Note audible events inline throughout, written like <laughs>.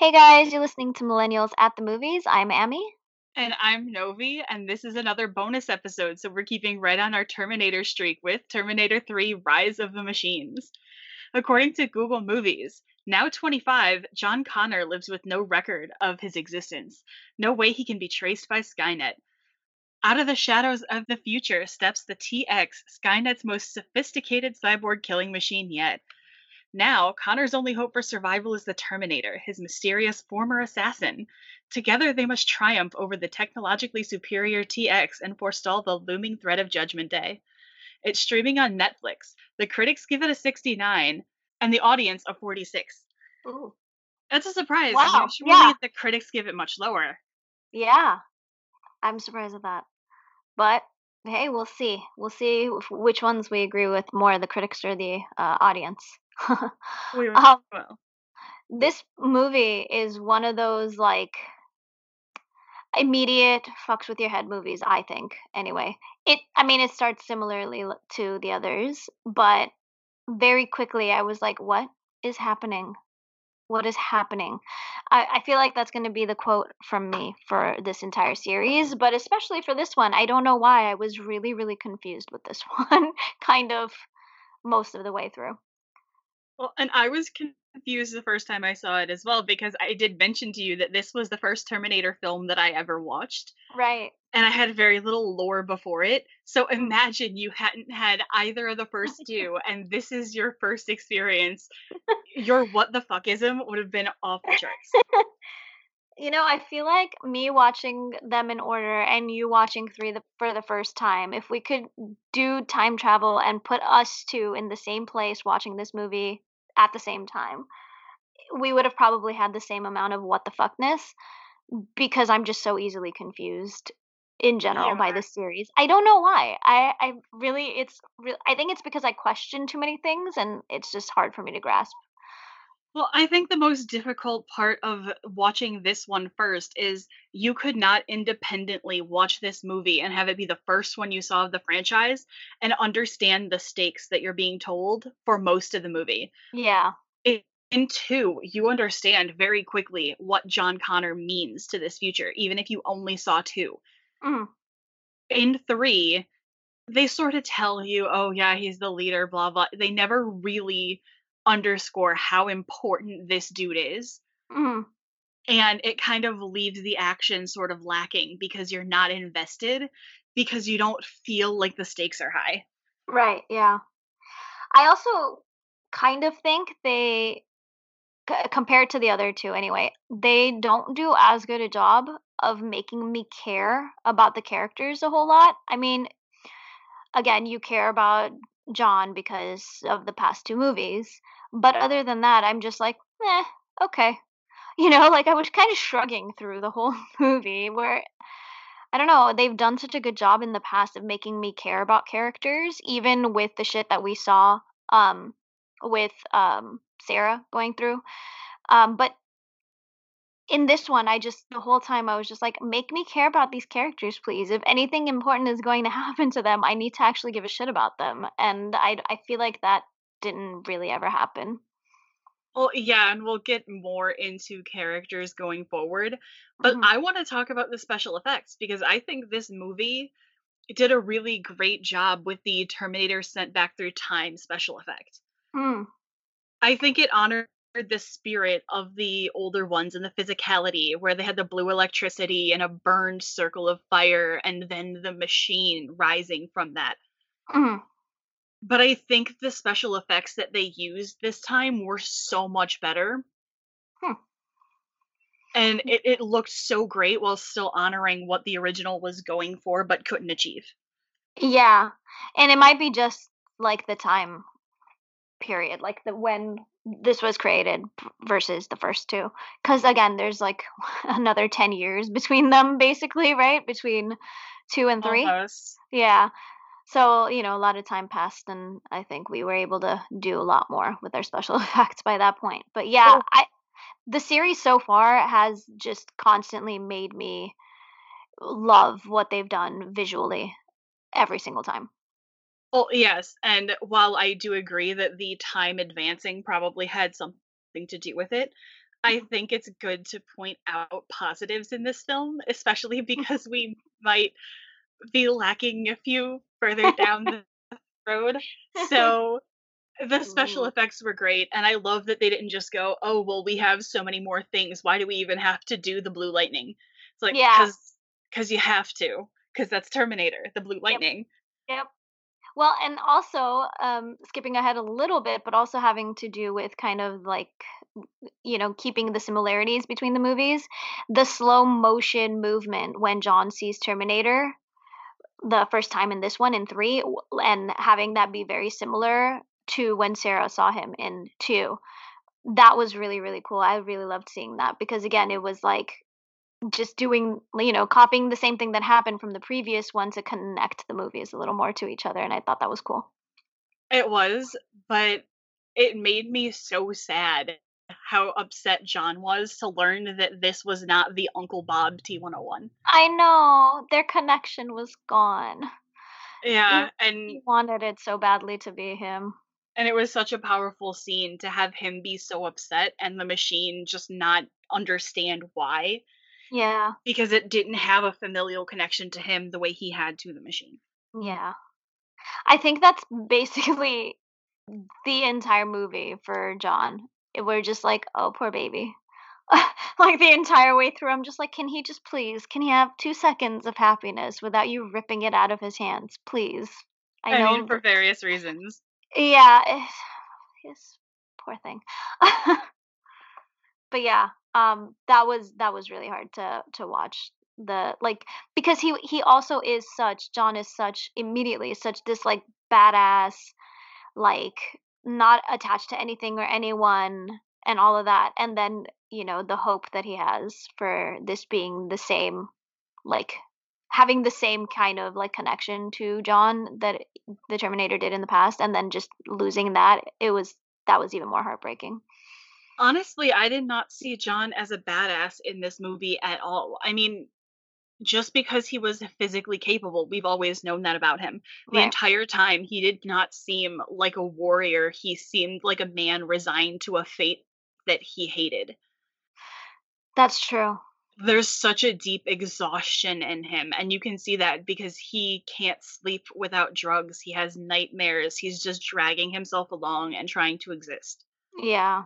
Hey guys, you're listening to Millennials at the Movies. I'm Amy. And I'm Novi, and this is another bonus episode, so we're keeping right on our Terminator streak with Terminator 3 Rise of the Machines. According to Google Movies, now 25, John Connor lives with no record of his existence. No way he can be traced by Skynet. Out of the shadows of the future steps the TX, Skynet's most sophisticated cyborg killing machine yet. Now, Connor's only hope for survival is the Terminator, his mysterious former assassin. Together, they must triumph over the technologically superior TX and forestall the looming threat of Judgment Day. It's streaming on Netflix. The critics give it a 69, and the audience a 46. Ooh. That's a surprise. Wow, Usually, yeah. the critics give it much lower. Yeah, I'm surprised at that. But hey, we'll see. We'll see which ones we agree with more, the critics or the uh, audience. <laughs> We were- Um, well, this movie is one of those like immediate fucks with your head movies i think anyway. It i mean it starts similarly to the others but very quickly i was like what is happening? What is happening? I, I feel like that's going to be the quote from me for this entire series but especially for this one i don't know why i was really really confused with this <laughs> one kind of most of the way through well, and I was confused the first time I saw it as well because I did mention to you that this was the first Terminator film that I ever watched. right and I had very little lore before it. So imagine you hadn't had either of the first two, and this is your first experience. Your <laughs> what the fuckism would have been off the charts. <laughs> You know, I feel like me watching them in order and you watching three the, for the first time, if we could do time travel and put us two in the same place watching this movie at the same time, we would have probably had the same amount of what the fuckness because I'm just so easily confused in general by Yeah. this series. I don't know why. I I really it's re- I think it's because I question too many things and it's just hard for me to grasp. Well, I think the most difficult part of watching this one first is you could not independently watch this movie and have it be the first one you saw of the franchise and understand the stakes that you're being told for most of the movie. Yeah. in in two, you understand very quickly what John Connor means to this future, even if you only saw two. Mm. In three, they sort of tell you, oh, yeah, he's the leader, blah, blah. They never really underscore how important this dude is. Mm. And it kind of leaves the action sort of lacking because you're not invested, because you don't feel like the stakes are high. Right, yeah. I also kind of think they, c- compared to the other two anyway, they don't do as good a job of making me care about the characters a whole lot. I mean, again, you care about John because of the past two movies, but other than that, I'm just like, eh, okay. <laughs> You know, like I was kind of shrugging through the whole <laughs> movie where I don't know, they've done such a good job in the past of making me care about characters, even with the shit that we saw um with um Sarah going through. Um but in this one I just the whole time I was just like make me care about these characters please. If anything important is going to <laughs> happen to them, I need to actually give a shit about them. And I I feel like that didn't really ever happen. Well, yeah, and we'll get more into characters going forward. But Mhm. I want to talk about the special effects because I think this movie did a really great job with the Terminator sent back through time special effect. Mm. I think it honored the spirit of the older ones and the physicality, where they had the blue electricity and a burned circle of fire, and then the machine rising from that. Mm. But I think the special effects that they used this time were so much better. Hmm. And it, it looked so great while still honoring what the original was going for but couldn't achieve. Yeah. And it might be just like the time period, like the when this was created versus the first two. Cuz again, there's like <laughs> another 10 years between them basically, right? Between 2 and 3. Almost. Yeah. So, you know, a lot of time passed and I think we were able to do a lot more with our special <laughs> effects by that point. But yeah, Oh. I the series so far has just constantly made me love what they've done visually every single time. Well, yes, and while I do agree that the time advancing probably had something to do with it, I think it's good to point out positives in this film, especially <laughs> <laughs> because we might be lacking a few further <laughs> down the road. So the special Ooh. effects were great, and I love that they didn't just go, "Oh, well, we have so many more things. Why do we even have to do the blue lightning?" It's like Yeah. because because you have to, because that's Terminator, the blue Yep. lightning. Yep. Well, and also, um, skipping ahead a little bit, but also having to do with kind of like, you know, keeping the similarities between the movies. The slow motion movement when John sees Terminator the first time in this one in 3 and having that be very similar to when Sarah saw him in 2. That was really, really cool. I really loved seeing that because, again, it was like just doing you know, copying the same thing that happened from the previous one to connect the movies a little more to each other, and I thought that was cool. It was, but it made me so sad how upset John was to learn that this was not the Uncle Bob T101. I know, their connection was gone. He Yeah, he and wanted it so badly to be him. and it was such a powerful scene to have him be so upset and the machine just not understand why Yeah, because it didn't have a familial connection to him the way he had to the machine. yeah. I think that's basically the entire movie for John. We're just like, "Oh, poor baby." <laughs> Like, the entire way through, I'm just like, "Can he just please can he have 2 seconds of happiness without you ripping it out of his hands, please?" I I mean, know for various reasons. Yeah, <sighs> yes, poor thing. <laughs> But yeah, um, that was that was really hard to to watch. The like because he he also is such John is such immediately such this like badass, like not attached to anything or anyone and all of that. And then, you know, the hope that he has for this being the same like having the same kind of like connection to John that the Terminator did in the past and then just losing that, it was that was even more heartbreaking. Honestly, I did not see John as a badass in this movie at all. I mean, just because he was physically capable, we've always known that about him. The Right. entire time, he did not seem like a warrior. He seemed like a man resigned to a fate that he hated. That's true. There's such a deep exhaustion in him, and you can see that because he can't sleep without drugs. He has nightmares. He's just dragging himself along and trying to exist. Yeah,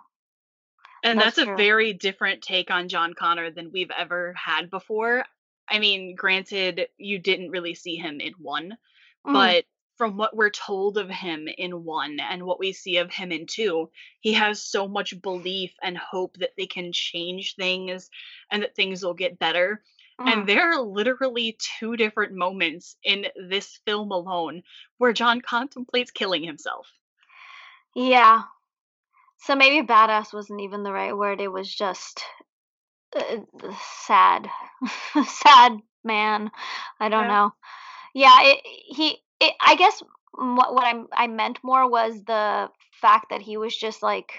And that's that's a very different take on John Connor than we've ever had before. I mean, granted, you didn't really see him in 1, Mhm. but from what we're told of him in 1 and what we see of him in 2, he has so much belief and hope that they can change things and that things will get better. And Mhm. there are literally 2 different moments in this film alone where John contemplates killing himself. Yeah. So maybe badass wasn't even the right word. It was just uh, uh, sad. <laughs> sad man. I don't Yeah. know. Yeah, it, he it, I guess what what I'm I meant more was the fact that he was just like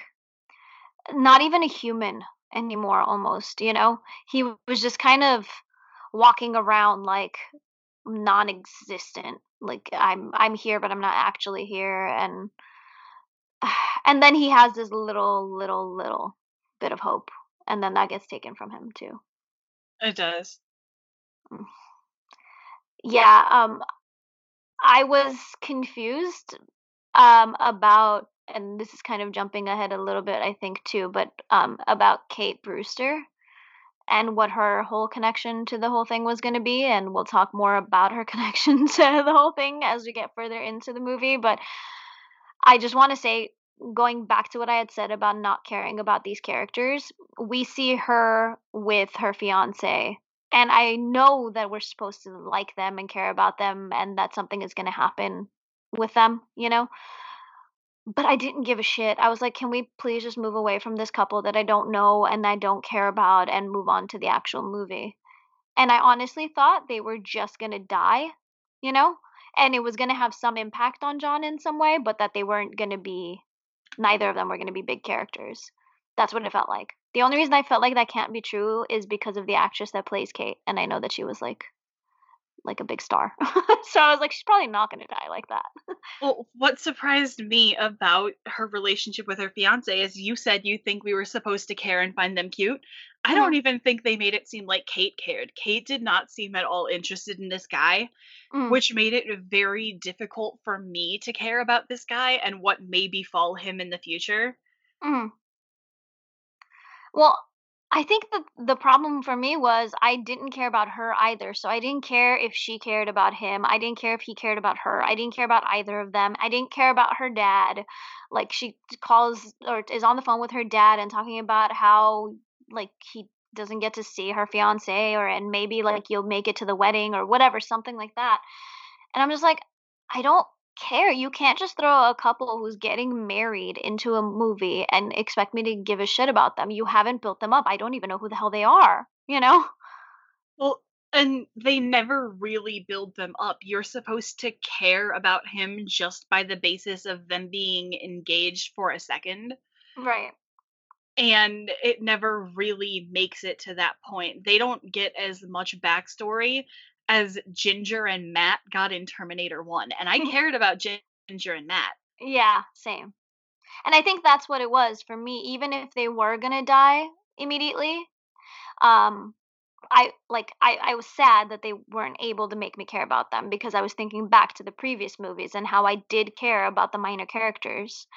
not even a human anymore almost, you know? He was just kind of walking around like non-existent. Like I'm I'm here but I'm not actually here and <sighs> and then he has this little little little bit of hope and then that gets taken from him too. It does. Mm. Yeah, um I was confused um about and this is kind of jumping ahead a little bit I think too, but um about Kate Brewster and what her whole connection to the whole thing was going to be and we'll talk more about her <laughs> connection to the whole thing as we get further into the movie, but I just want to say going back to what I had said about not caring about these characters, we see her with her fiance and I know that we're supposed to like them and care about them and that something is going to happen with them, you know? But I didn't give a shit. I was like, "Can we please just move away from this couple that I don't know and I don't care about and move on to the actual movie?" And I honestly thought they were just gonna die, you know? And it was gonna have some impact on John in some way, but that they weren't gonna be neither of them were gonna be big characters. That's what it felt like. The only reason I felt like that can't be true is because of the actress that plays Kate, and I know that she was, like, like a big star. <laughs> so I was like, she's probably not gonna die like that. <laughs> Well, what surprised me about her relationship with her fiance is you said you think we were supposed to care and find them cute. I Mhm, don't even think they made it seem like Kate cared. Kate did not seem at all interested in this guy, mhm, which made it very difficult for me to care about this guy and what may befall him in the future. mhm. Well, I think that the problem for me was I didn't care about her either. So I didn't care if she cared about him. I didn't care if he cared about her. I didn't care about either of them. I didn't care about her dad. Like she calls or is on the phone with her dad and talking about how like he doesn't get to see her fiance or and maybe like you'll make it to the wedding or whatever, something like that. And I'm just like, I don't care. You can't just throw a couple who's getting married into a movie and expect me to give a shit about them. You haven't built them up. I don't even know who the hell they are, you know? Well, and they never really build them up. You're supposed to care about him just by the basis of them being engaged for a second. Right. and it never really makes it to that point. They don't get as much backstory as Ginger and Matt got in Terminator 1. And I <laughs> cared about Ginger and Matt. yeah, same. And I think that's what it was for me. Even if they were gonna die immediately, um, I like I, I was sad that they weren't able to make me care about them because I was thinking back to the previous movies and how I did care about the minor characters.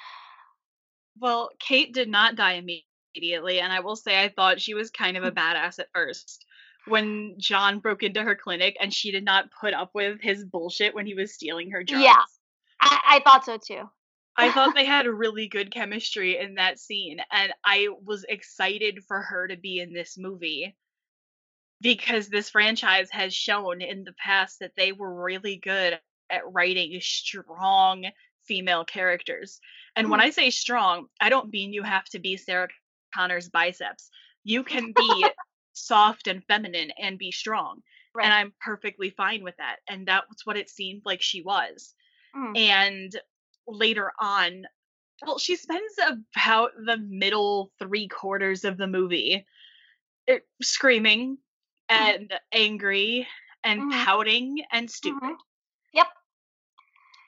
Well, Kate did not die immediately, and I will say I thought she was kind of a <laughs> badass at first. When John broke into her clinic and she did not put up with his bullshit when he was stealing her drugs. Yeah. I, I thought so too. I thought they <laughs> had really good chemistry in that scene, and I was excited for her to be in this movie because this franchise has shown in the past that they were really good at writing strong female characters. And when Mhm. I say strong, I don't mean you have to be Sarah Connor's biceps. You can be <laughs> soft and feminine and be strong. And I'm perfectly fine with that. And that's what it seemed like she was Mm. and later on well she spends about the middle three quarters of the movie eh, screaming and angry and Mhm. pouting and stupid Mhm. Yep.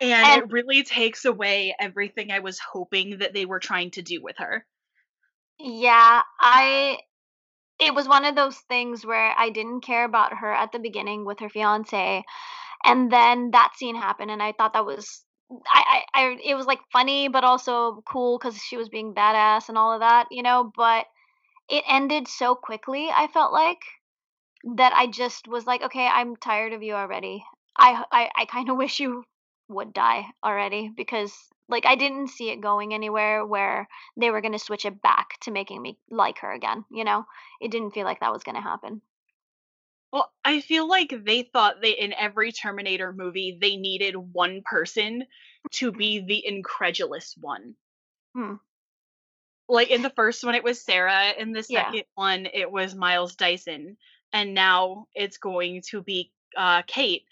and And it really takes away everything i was hoping that they were trying to do with her yeah, I it was one of those things where I didn't care about her at the beginning with her fiance, and then that scene happened, and I thought that was I I, I it was like funny, but also cool because she was being badass and all of that, you know. But it ended so quickly. I felt like that I just was like, okay, I'm tired of you already. I I, I kind of <laughs> wish you would die already because like I didn't see it going anywhere where they were going to switch it back to making me like her again, you know? It didn't feel like that was going to happen. well i feel like they thought that in every terminator movie they needed one person to be the incredulous one Hmm. like in the first one it was Sarah, in the Yeah. second one it was Miles Dyson, and now it's going to be uh Kate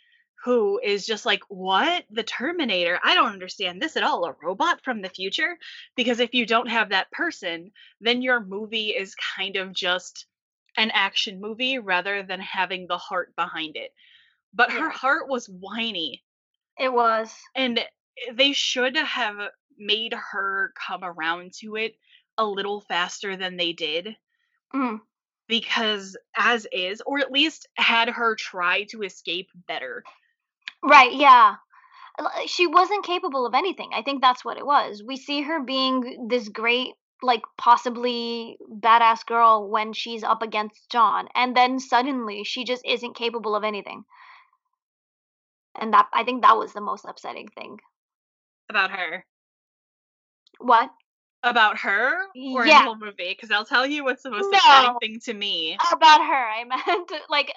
who is just like, "What? The Terminator? I don't understand this at all. A robot from the future?" Because if you don't have that person, then your movie is kind of just an action movie rather than having the heart behind it. But her heart was whiny It was. and they should have made her come around to it a little faster than they did Mm. because as is or at least had her try to escape better Right, yeah. She wasn't capable of anything. I think that's what it was. We see her being this great like possibly badass girl when she's up against John and then suddenly she just isn't capable of anything. And that I think that was the most upsetting thing. about her What? about her or in the Yeah. whole movie because i'll tell you what's the most upsetting thing to me About her. I <laughs> meant like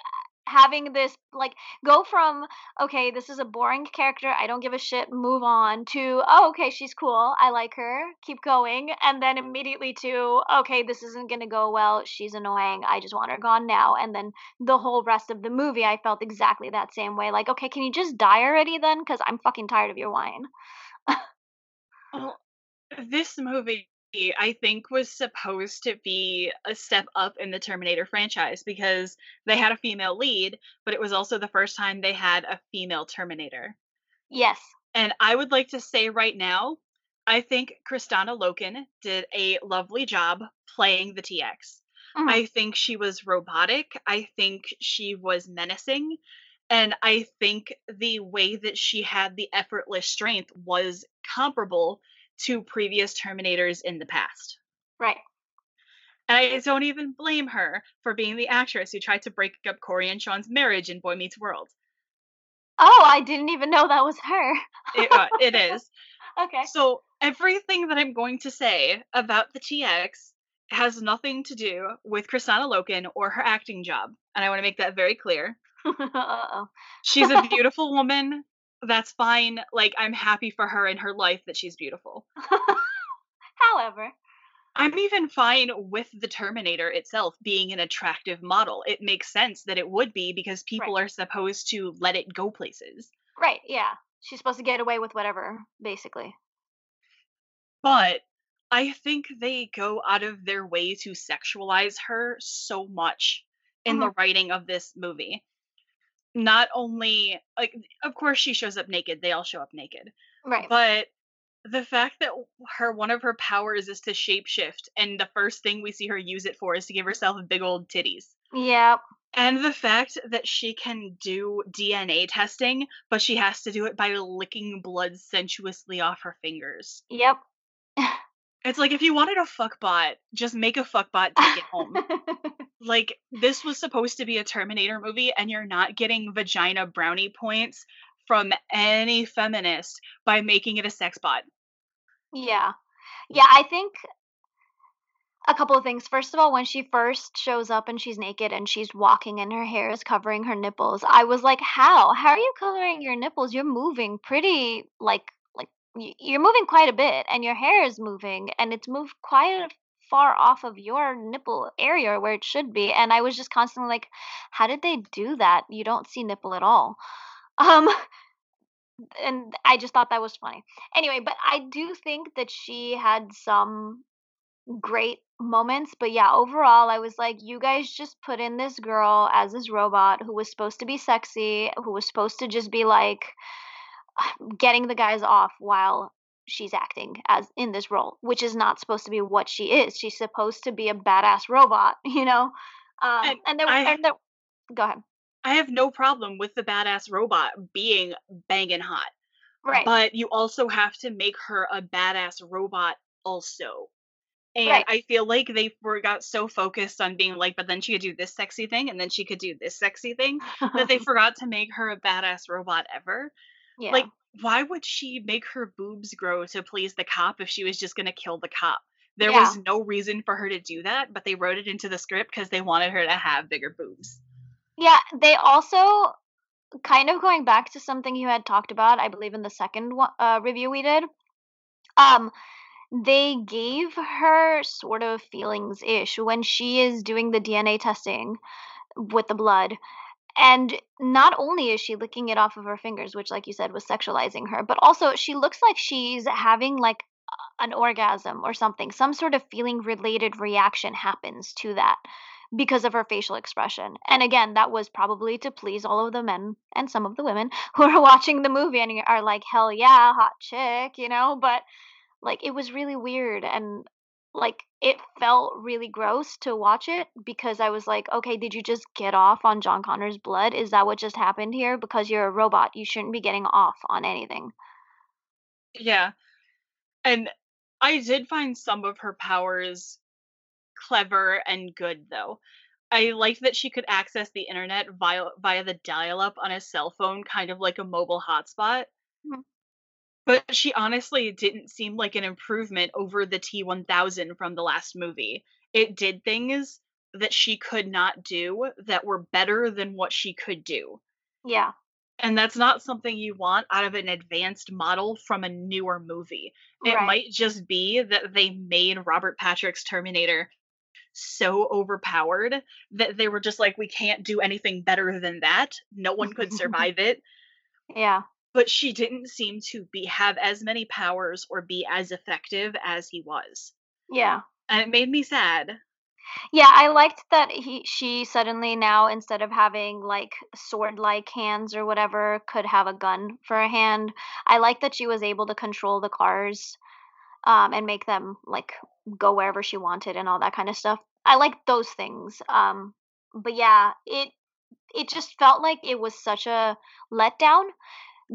having this like go from okay, this is a boring character, I don't give a shit, move on to oh okay, she's cool, I like her, keep going, and then immediately to okay, this isn't gonna go well, she's annoying, I just want her gone now. And then the whole rest of the movie I felt exactly that same way. Like, okay, can you just die already then? Because I'm fucking tired of your whine this movie I think was supposed to be a step up in the Terminator franchise because they had a female lead, but it was also the first time they had a female Terminator. Yes. And I would like to say right now, I think Kristanna Loken did a lovely job playing the TX. Mhm. I think she was robotic. I think she was menacing. And I think the way that she had the effortless strength was comparable to previous Terminators in the past. Right. And I don't even blame her for being the actress who tried to break up Cory and Shawn's marriage in Boy Meets World. Oh, I didn't even know that was her. It, uh, it is. <laughs> Okay. So everything that I'm going to say about the TX has nothing to do with Kristanna Loken or her acting job. And I want to make that very clear. <laughs> She's a <laughs> beautiful woman. That's fine. Like, I'm happy for her in her life that she's beautiful. <laughs> However, I'm even fine with the Terminator itself being an attractive model. It makes sense that it would be because people are supposed to let it go places. right, yeah. She's supposed to get away with whatever, basically. But I think they go out of their way to sexualize her so much in the mm-hmm. writing of this movie. Not only, like, of course, she shows up naked, they all show up naked. Right. But the fact that her one of her powers is to shapeshift, and the first thing we see her use it for is to give herself big old titties. Yep. And the fact that she can do DNA testing, but she has to do it by licking blood sensuously off her fingers. Yep. It's like if you wanted a fuckbot, just make a fuckbot take it home. <laughs> like this was supposed to be a Terminator movie, and you're not getting vagina brownie points from any feminist by making it a sex bot. yeah. Yeah, I think a couple of things. First of all, when she first shows up and she's naked and she's walking and her hair is covering her nipples, I was like, "How? How are you covering your nipples? You're moving pretty like you're moving quite a bit and your hair is moving and it's moved quite far off of your nipple area where it should be." And I was just constantly like, "How did they do that? You don't see nipple at all." <laughs> Um and I just thought that was funny. Anyway, but I do think that she had some great moments. But yeah, overall, I was like, you guys just put in this girl as this robot who was supposed to be sexy, who was supposed to just be like <sighs> getting the guys off while she's acting as in this role, which is not supposed to be what she is. She's supposed to be a badass robot, <laughs> you know. Um, And and there, I- and there, go ahead. I have no problem with the badass robot being banging hot. Right. But you also have to make her a badass robot also. And Right. I feel like they were got so focused on being like, but then she could do this sexy thing and then she could do this sexy thing that they <laughs> forgot to make her a badass robot ever. Yeah. Like, why would she make her boobs grow to please the cop if she was just gonna kill the cop? There Yeah. was no reason for her to do that, but they wrote it into the script because they wanted her to have bigger boobs. Yeah, they also kind of going back to something you had talked about, I believe in the second one, uh, review we did. Um, they gave her sort of feelings ish when she is doing the DNA testing with the blood. And not only is she licking it off of her fingers, which, like you said, was sexualizing her, but also she looks like she's having like an orgasm or something. Some sort of feeling related reaction happens to that because of her facial expression. And again, that was probably to please all of the men and some of the women <laughs> who are watching the movie and are like, hell yeah, hot chick, you know? But like, it was really weird and like, it felt really gross to watch it because I was like, okay, did you just get off on John Connor's blood? Is that what just happened here? Because you're a robot, you shouldn't be getting off on anything. Yeah. And I did find some of her powers clever and good though. I liked that she could access the internet via via the dial-up on a cell phone, kind of like a mobile hotspot. Mhm. But she honestly didn't seem like an improvement over the T1000 from the last movie. It did things that she could not do that were better than what she could do. Yeah. And that's not something you want out of an advanced model from a newer movie. It right. might just be that they made Robert Patrick's Terminator so overpowered that they were just like, we can't do anything better than that. No one could <laughs> survive it. Yeah. But she didn't seem to be have as many powers or be as effective as he was. Yeah. And it made me sad. Yeah, I liked that he she suddenly now instead of having like sword-like hands or whatever, could have a gun for a hand. I like that she was able to control the cars um, and make them like go wherever she wanted and all that kind of stuff. I like those things. Um, but yeah, it it just felt like it was such a letdown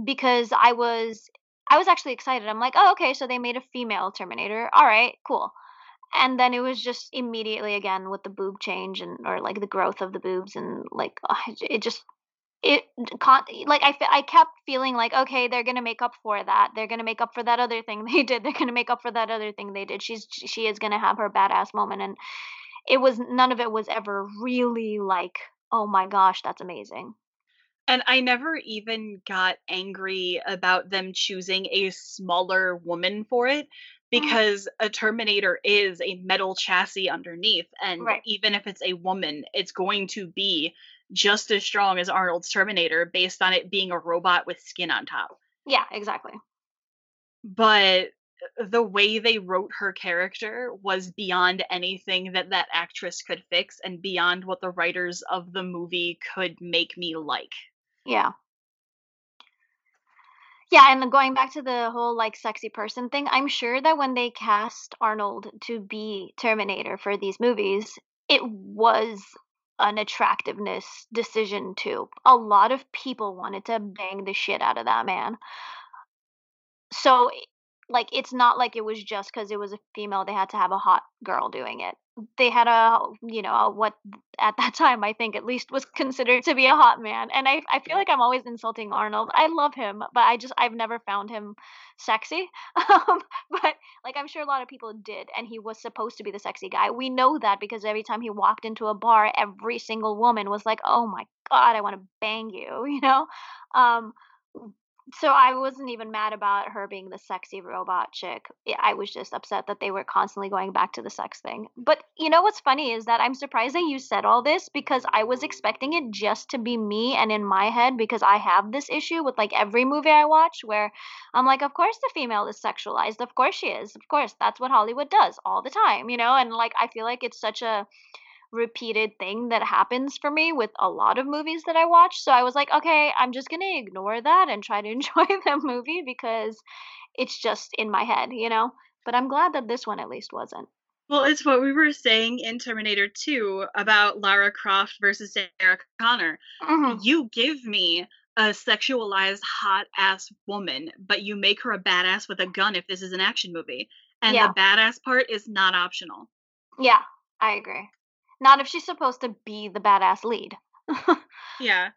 because I was I was actually excited. I'm like, oh, okay, so they made a female Terminator. All right, cool. And then it was just immediately again with the boob change and or like the growth of the boobs and like ah, it just it like I, I kept feeling like okay they're gonna make up for that they're gonna make up for that other thing <laughs> they did they're gonna make up for that other thing they did she's she is gonna have her badass moment and it was none of it was ever really like oh my gosh that's amazing And I never even got angry about them choosing a smaller woman for it Mhm. because a Terminator is a metal chassis underneath. And right even if it's a woman, it's going to be just as strong as Arnold's Terminator based on it being a robot with skin on top. yeah exactly But the way they wrote her character was beyond anything that that actress could fix and beyond what the writers of the movie could make me like. Yeah Yeah, and going back to the whole like sexy person thing, I'm sure that when they cast Arnold to be Terminator for these movies, it was an attractiveness decision too. A lot of people wanted to bang the shit out of that man. So, like, it's not like it was just because it was a female, they had to have a hot girl doing it. They had a you know, what at that time, I think, at least, was considered to be a hot man, and I I feel like I'm always insulting Arnold. I love him, but I just I've never found him sexy. <laughs> Um, but, like, I'm sure a lot of people did, and he was supposed to be the sexy guy. We know that because every time he walked into a bar, every single woman was like, "Oh my god, I wanna bang you," <laughs> you know? Um so I wasn't even mad about her being the sexy robot chick. I was just upset that they were constantly going back to the sex thing. But you know what's funny is that I'm surprised that you said all this because I was expecting it just to be me and in my head because I have this issue with like every movie I watch where I'm like, of course the female is sexualized. Of course she is. Of course that's what Hollywood does all the time, you know? And like I feel like it's such a repeated thing that happens for me with a lot of movies that I watch. So I was like, okay, I'm just going to ignore that and try to <laughs> enjoy the movie because it's just in my head, you know? But I'm glad that this one at least wasn't. Well, it's what we were saying in Terminator 2 about Lara Croft versus Sarah Connor. hmm You give me a sexualized hot ass woman, but you make her a badass with a gun if this is an action movie. And the badass part is not optional. Yeah, I agree. Not if she's supposed to be the badass lead. <laughs> Yeah.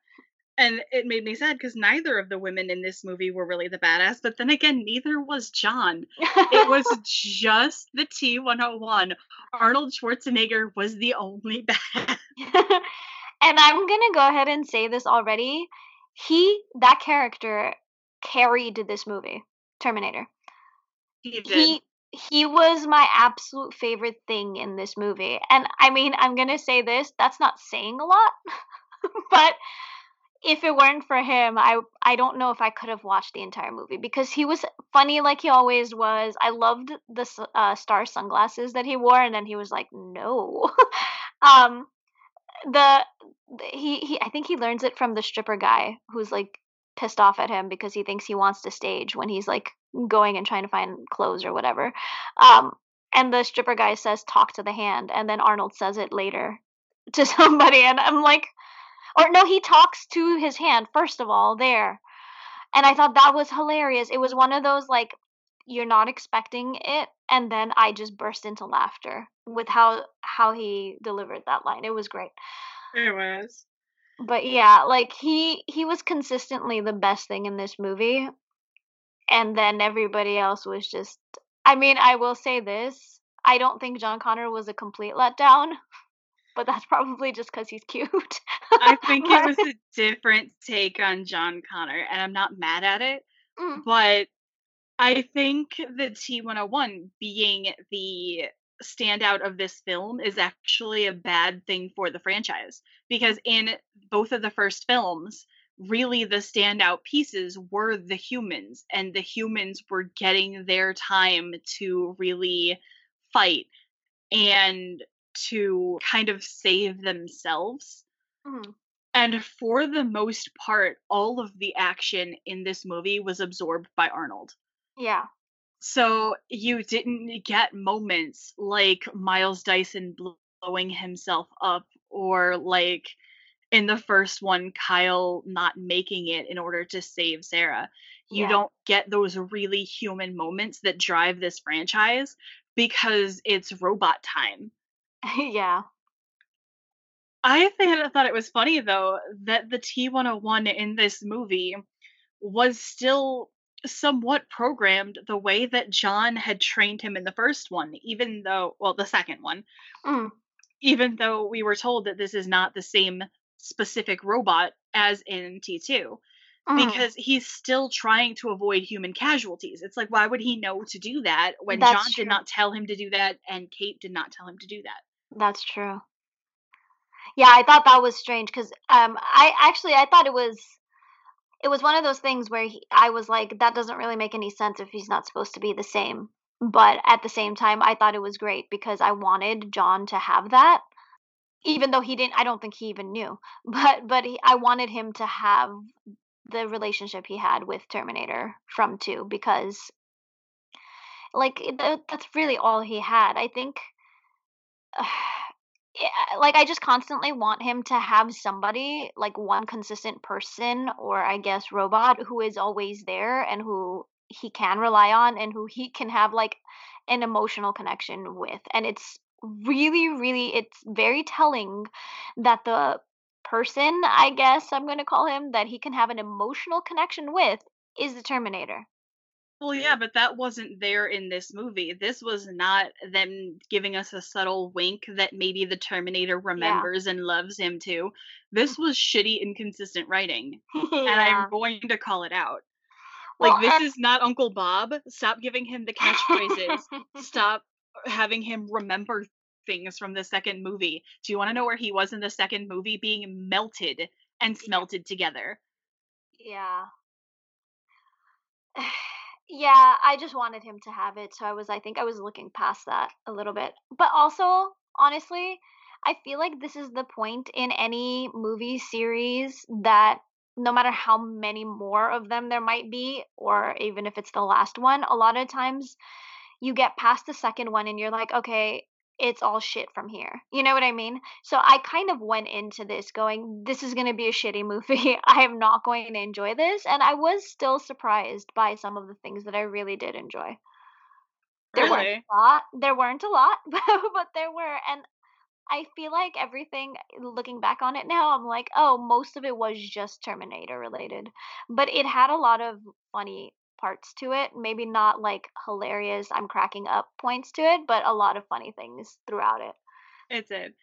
And it made me sad because neither of the women in this movie were really the badass, but then again, neither was John. It was <laughs> just the T 101. Arnold Schwarzenegger was the only <laughs> badass. and I'm going to go ahead and say this already. He, that character, carried this movie, Terminator. He did. He he was my absolute favorite thing in this movie. And I mean, I'm going to say this, that's not saying a lot, <laughs> but if it weren't for him, I I don't know if I could have watched the entire movie because he was funny like he always was. I loved the uh, star sunglasses that he wore, and then he was like, "No." <laughs> um, the, the he he I think he learns it from the stripper guy who's like pissed off at him because he thinks he wants to stage when he's like going and trying to find clothes or whatever. Um, and the stripper guy says, "Talk to the hand," and then Arnold says it later <laughs> to somebody, and I'm like or no, he talks to his hand first of all there. And I thought that was hilarious. It was one of those like you're not expecting it and then I just burst into laughter with how how he delivered that line. It was great. It was. But yeah, like he he was consistently the best thing in this movie and then everybody else was just I mean, I will say this. I don't think John Connor was a complete letdown, but that's <laughs> probably just cuz he's cute. I think <laughs> it was a different take on John Connor, and I'm not mad at it, mm, but I think the T101 being the standout of this film is actually a bad thing for the franchise because in both of the first films, really the standout pieces were the humans, and the humans were getting their time to really fight and to kind of save themselves. Mhm. And for the most part, all of the action in this movie was absorbed by Arnold. Yeah. So you didn't get moments like Miles Dyson blowing himself up or like in the first one Kyle not making it in order to save Sarah. You Yeah. don't get those really human moments that drive this franchise because it's robot time. <laughs> yeah. I think thought it was funny though that the T101 in this movie was still somewhat programmed the way that John had trained him in the first one, even though, well, the second one, Mm. even though we were told that this is not the same specific robot as in T2, Mhm. because he's still trying to avoid human casualties. It's like, why would he know to do that when That's John true. did not tell him to do that and Kate did not tell him to do that? That's true. Yeah, I thought that was strange because um, I actually I thought it was it was one of those things where he, I was like, that doesn't really make any sense if he's not supposed to be the same. But at the same time, I thought it was great because I wanted John to have that, even though he didn't. I don't think he even knew, <laughs> but but he, I wanted him to have the relationship he had with Terminator from two because like that's really all he had. I think <sighs> yeah, like I just constantly want him to have somebody, like one consistent person or I guess robot who is always there and who he can rely on and who he can have like an emotional connection with. And it's really really it's very telling that the person, I guess I'm going to call him that he can have an emotional connection with is the Terminator. Well, yeah, but that wasn't there in this movie. This was not them giving us a subtle wink that maybe the Terminator remembers and loves him too. This was <laughs> shitty, inconsistent writing, and. I'm going to call it out. Well, Like, this and- is not Uncle Bob. Stop giving him the catchphrases. <laughs> Stop having him remember things from the second movie. Do you want to know where he was in the second movie? Being melted and smelted together. Yeah. <sighs> Yeah, I just wanted him to have it, so I was I think I was looking past that a little bit. But also, honestly, I feel like this is the point in any movie series that no matter how many more of them there might be, or even if it's the last one, a lot of times you get past the second one and you're like, okay, it's all shit from here. You know what I mean? So I kind of went into this going, this is going to be a shitty movie. <laughs> I am not going to enjoy this. And I was still surprised by some of the things that I really did enjoy. There weren't a lot. There weren't a lot, <laughs> but there were. And I feel like everything, looking back on it now, I'm like, oh, most of it was just Terminator related. But it had a lot of funny parts to it. Maybe not like hilarious, I'm cracking up points to it, but a lot of funny things throughout it. It's it.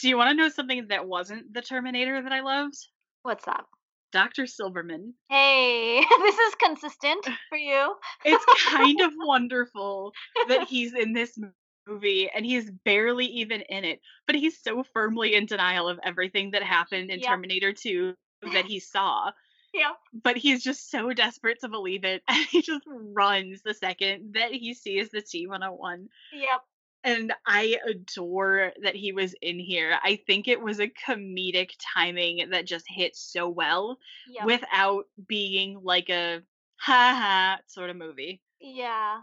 Do you want to know something that wasn't the Terminator that I loved? What's that? Dr. Silverman. Hey, <laughs> this is consistent <laughs> for you. It's kind of <laughs> wonderful that he's in this movie and he's barely even in it, but he's so firmly in denial of everything that happened in Yep. Terminator 2 that he saw. Yeah. But he's just so desperate to believe it, <laughs> and he just runs the second that he sees the T101. Yep. And I adore that he was in here. I think it was a comedic timing that just hit so well Yep. without being like a ha ha sort of movie. Yeah.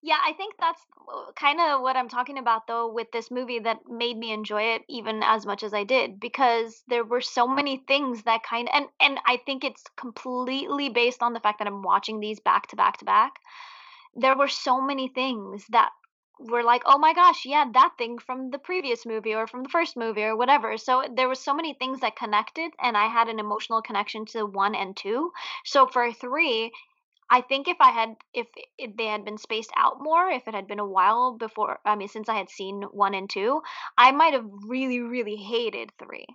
Yeah, I think that's uh, kind of what I'm talking about though with this movie that made me enjoy it even as much as I did because there were so many things that kind and and I think it's completely based on the fact that I'm watching these back to back to back. There were so many things that were like, "Oh my gosh, yeah, that thing from the previous movie or from the first movie or whatever." So there were so many things that connected and I had an emotional connection to 1 and 2. So for 3, I think if I had if if they had been spaced out more, if it had been a while before I mean since I had seen 1 and 2, I might have really really hated 3.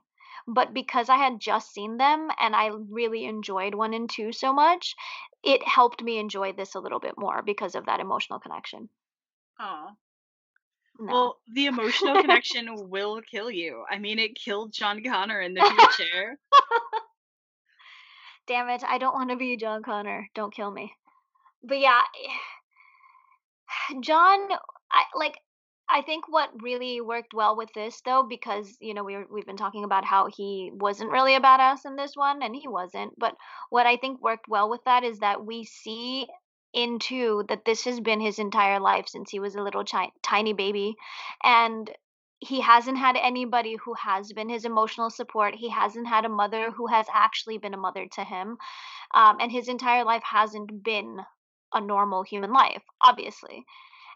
But because I had just seen them and I really enjoyed 1 and 2 so much, it helped me enjoy this a little bit more because of that emotional connection. Oh. No. Well, the emotional <laughs> connection will kill you. I mean, it killed John Connor in the future. <laughs> Damn it, I don't want to be John Connor. Don't kill me. But yeah, <sighs> John I like I think what really worked well with this though, because you know we were, we've been talking about how he wasn't really a badass in this one, and he wasn't. But what I think worked well with that is that we see into that this has been his entire life since he was a little chi- tiny baby, and he hasn't had anybody who has been his emotional support. He hasn't had a mother who has actually been a mother to him, um, and his entire life hasn't been a normal human life, obviously.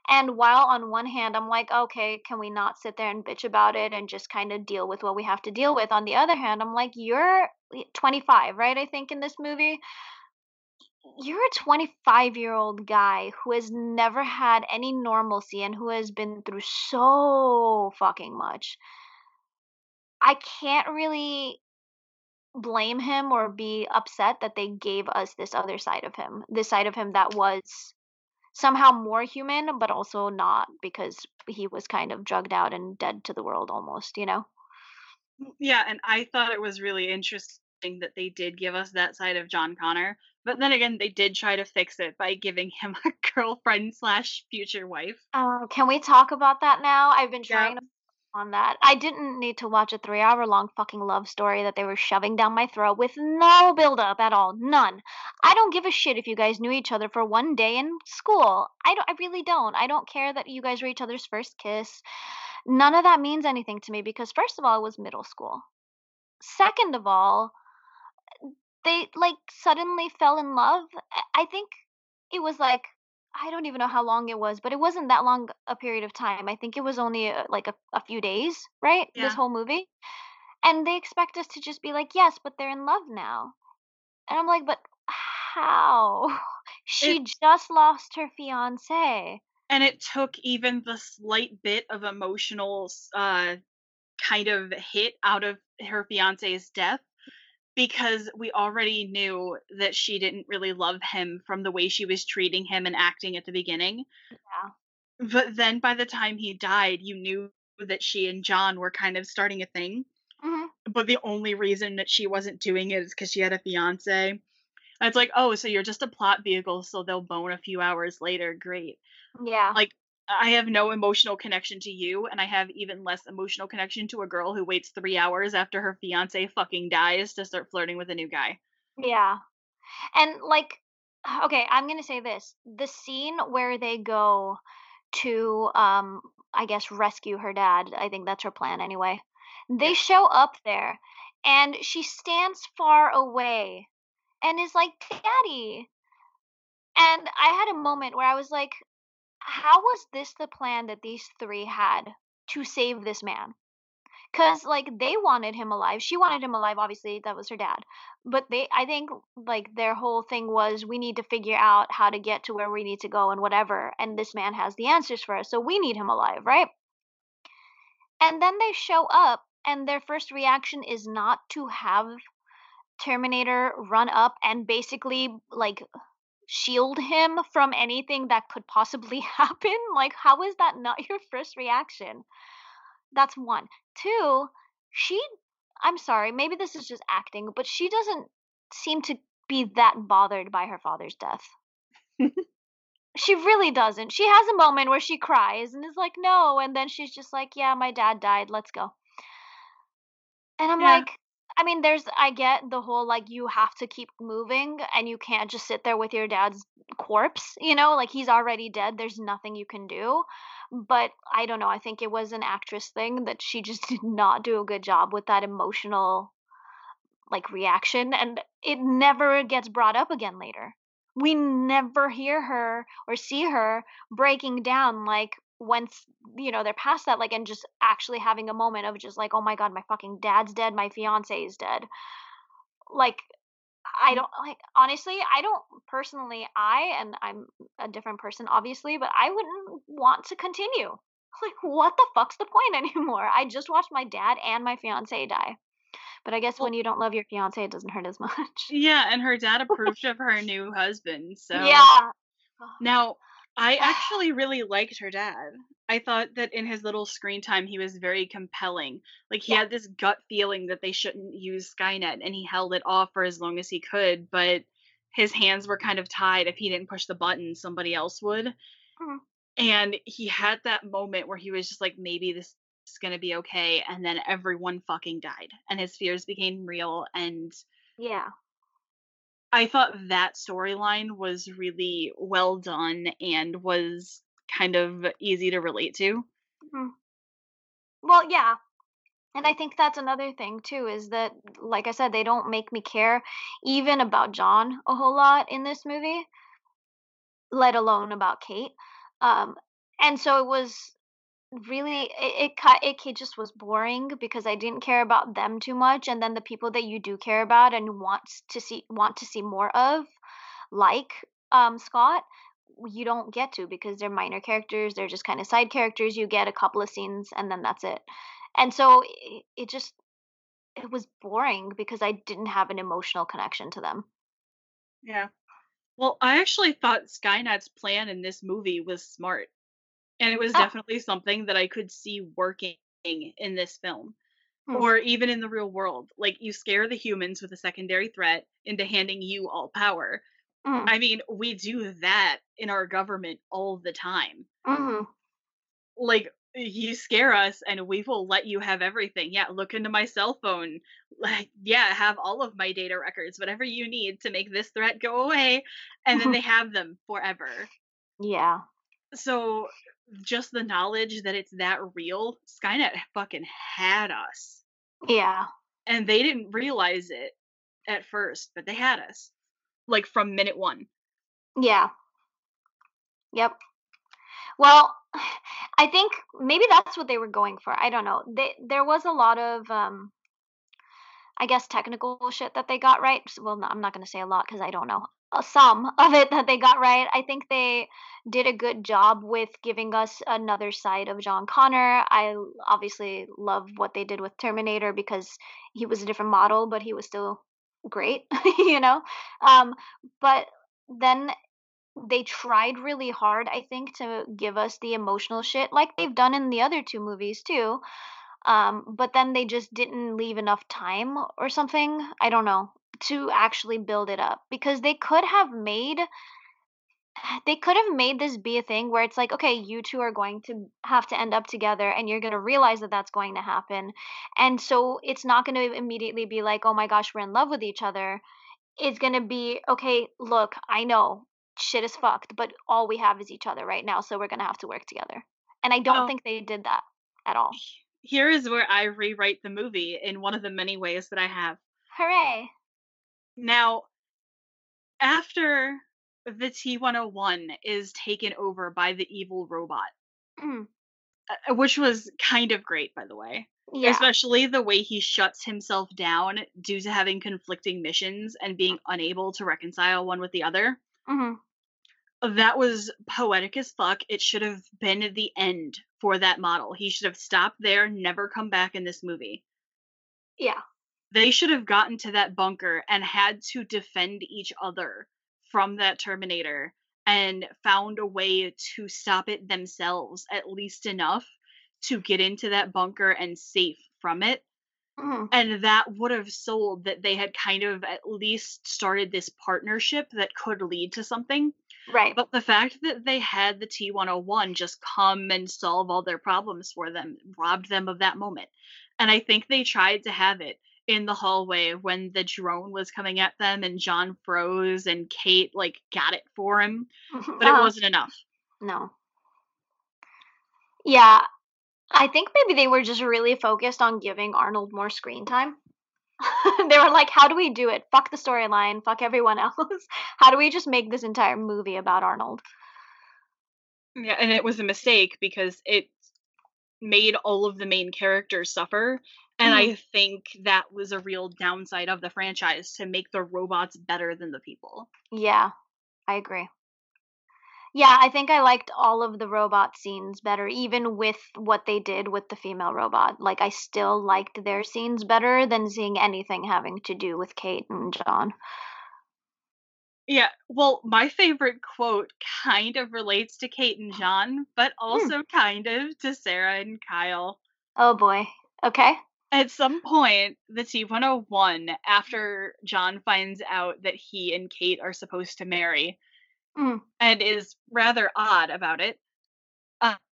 And while on one hand, I'm like, okay, can we not sit there and bitch about it and just kind of deal with what we have to deal with? On the other hand, I'm like, you're 25, right? I think in this movie, you're a 25 year old guy who has never had any normalcy and who has been through so fucking much. I can't really blame him or be upset that they gave us this other side of him, this side of him that was somehow more human, but also not because he was kind of drugged out and dead to the world almost, you know? Mm, yeah, and I thought it was really interesting that they did give us that side of John Connor. But then again, they did try to fix it by giving him <laughs> a girlfriend slash future wife. Uh, can we talk about that now? I've been Yeah. trying to on that. I didn't need to watch a three hour long fucking love story that they were shoving down my throat with no build up at all. None. I don't give a shit if you guys knew each other for one day in school. I don't I really don't. I don't care that you guys were each other's first kiss. None of that means anything to me because first of all, it was middle school. Second of all, they like suddenly fell in love. I think it was like I don't even know how long it was, but it wasn't that long a period of time. I think it was only uh, like a, a few days, right? This whole movie. And they expect us to just be like, yes, but they're in love now. And I'm like, but how? <laughs> It She just lost her fiance. and it took even the slight bit of emotional uh kind of hit out of her fiance's death because we already knew that she didn't really love him from the way she was treating him and acting at the beginning. Yeah. But then by the time he died, you knew that she and John were kind of starting a thing. hmm But the only reason that she wasn't doing it is because she had a fiance. And it's like, oh, so you're just a plot vehicle, so they'll bone a few hours later. Great. Yeah. Like, I have no emotional connection to you, and I have even less emotional connection to a girl who waits three hours after her fiance fucking dies to start flirting with a new guy. Yeah. And like, <sighs> okay, I'm gonna say this: the scene where they go to, um, I guess, rescue her dad. I think that's her plan anyway. They Yeah. show up there, and she stands far away and is like, "Daddy." And I had a moment where I was like, "How was this the plan that these three had to save this man?" Cause like they wanted him alive. She wanted him alive, obviously, that was her dad. But they I think like their whole thing was we need to figure out how to get to where we need to go and whatever. And this man has the answers for us. So we need him alive, right? And then they show up and their first reaction is not to have Terminator run up and basically like shield him from anything that could possibly <laughs> happen. Like how is that not your first reaction? That's one. Two, she I'm sorry, maybe this is just acting, but she doesn't seem to be that bothered by her father's death. <laughs> She really doesn't. She has a moment where she cries and is like, "No," and then she's just like, "Yeah, my dad died. Let's go." And I'm Yeah. like, I mean, there's I get the whole like you have to keep moving and you can't just sit there with your dad's corpse, you know, like he's already dead. There's nothing you can do. But I don't know. I think it was an actress thing that she just <laughs> did not do a good job with that emotional like reaction and it never gets brought up again later. We never hear her or see her breaking down like once you know they're past that like and just actually having a moment of just like oh my god my fucking dad's dead my fiance is dead like i mm. don't like honestly i don't personally i and i'm a different person obviously but i wouldn't want to continue <laughs> like what the fuck's the point <laughs> anymore i just watched my dad and my fiance die but I guess when you don't love your fiance, it doesn't hurt as <laughs> much. yeah, and her dad approved of her new husband. So Yeah. now I <sighs> actually really liked her dad. I thought that in his little screen time, he was very compelling. Like he Yeah. had this gut feeling that they shouldn't use Skynet, and he held it off for as long as he could. But his hands were kind of tied. If he didn't push the button, somebody else would. Mhm. and he had that moment where he was just like maybe this is going to be okay and then everyone fucking died and his fears became real and Yeah. I thought that storyline was really well done and was kind of easy to relate to. Mhm. Well, yeah. And I think that's another thing too is that like I said they don't make me care even about John a whole lot in this movie, let alone about Kate. Um and so it was really it it, it just was boring because I didn't care about them too much and then the people that you do care about and want to see want to see more of like um Scott you don't get to because they're minor characters they're just kind of side characters you get a couple of scenes and then that's it and so it, it just it was boring because I didn't have an emotional connection to them Yeah. Well, I actually thought Skynet's plan in this movie was smart. And it was oh definitely something that I could see working in this film. hmm, Or even in the real world. Like, you scare the humans with a secondary threat into handing you all power. mm, I mean, we do that in our government all the time. mhm, Like, you scare us and we will let you have everything. Yeah, look into my cell phone. Like, yeah, have all of my data records, whatever you need to make this threat go away. And then <laughs> they have them forever. yeah So, just the knowledge that it's that real, Skynet fucking had us. yeah And they didn't realize it at first, but they had us. Like from minute one. yeah yep Well, <sighs> I think maybe that's what they were going for. I don't know. They, there was a lot of, um, I guess, technical shit that they got right. Well, no, I'm not going to say a lot because I don't know. Uh, some <laughs> of it that they got right. I think they did a good job with giving us another side of John Connor. I obviously love what they did with Terminator because he was a different model, but he was still great, <laughs> you know? Um, but then they tried really hard, I think, to give us the emotional shit like they've done in the other 2 movies too. Um, but then they just didn't leave enough time or something, I don't know, to actually build it up because they could have made <sighs> they could have made this be a thing where it's like, okay, you 2 are going to have to end up together and you're going to realize that that's going to happen. And so it's not going to immediately be like, "Oh my gosh, we're in love with each other." It's gonna be, "Okay, look, I know shit is fucked, but all we have is each other right now, so we're gonna have to work together." And I don't Well, think they did that at all. here is where I rewrite the movie in one of the many ways that I have. Hooray! Now, after the T101 is taken over by the evil robot, Mm, uh, which was kind of great, by the way. yeah. Especially the way he shuts himself down due to having conflicting missions and being unable to reconcile one with the other. Mhm. That was poetic as fuck. It should have been the end for that model. He should have stopped there, never come back in this movie. Yeah. They should have gotten to that bunker and had to defend each other from that Terminator and found a way to stop it themselves, at least enough to get into that bunker and safe from it. Mhm. And that would have sold that they had kind of at least started this partnership that could lead to something. Right. But the fact that they had the T101 just come and solve all their problems for them robbed them of that moment. And I think they tried to have it in the hallway when the drone was coming at them and John froze and Kate like got it for him, Mhm. but it Uh-huh. wasn't enough. No. Yeah, I think maybe they were just really focused on giving Arnold more screen time. <laughs> They were like, "How do we do it? Fuck the storyline, fuck everyone <laughs> else. How do we just make this entire movie about Arnold?" Yeah, and it was a mistake because it made all of the main characters suffer. And Mhm. I think that was a real downside of the franchise to make the robots better than the people. Yeah, I agree. Yeah, I think I liked all of the robot scenes better, even with what they did with the female robot. Like, I still liked their scenes better than seeing anything having to do with Kate and John. Yeah, well, my favorite quote kind of relates to Kate and John, but Hmm. also kind of to Sarah and Kyle. Oh boy. Okay. At some point, the T101, after John finds out that he and Kate are supposed to marry Mm. and is rather odd about it,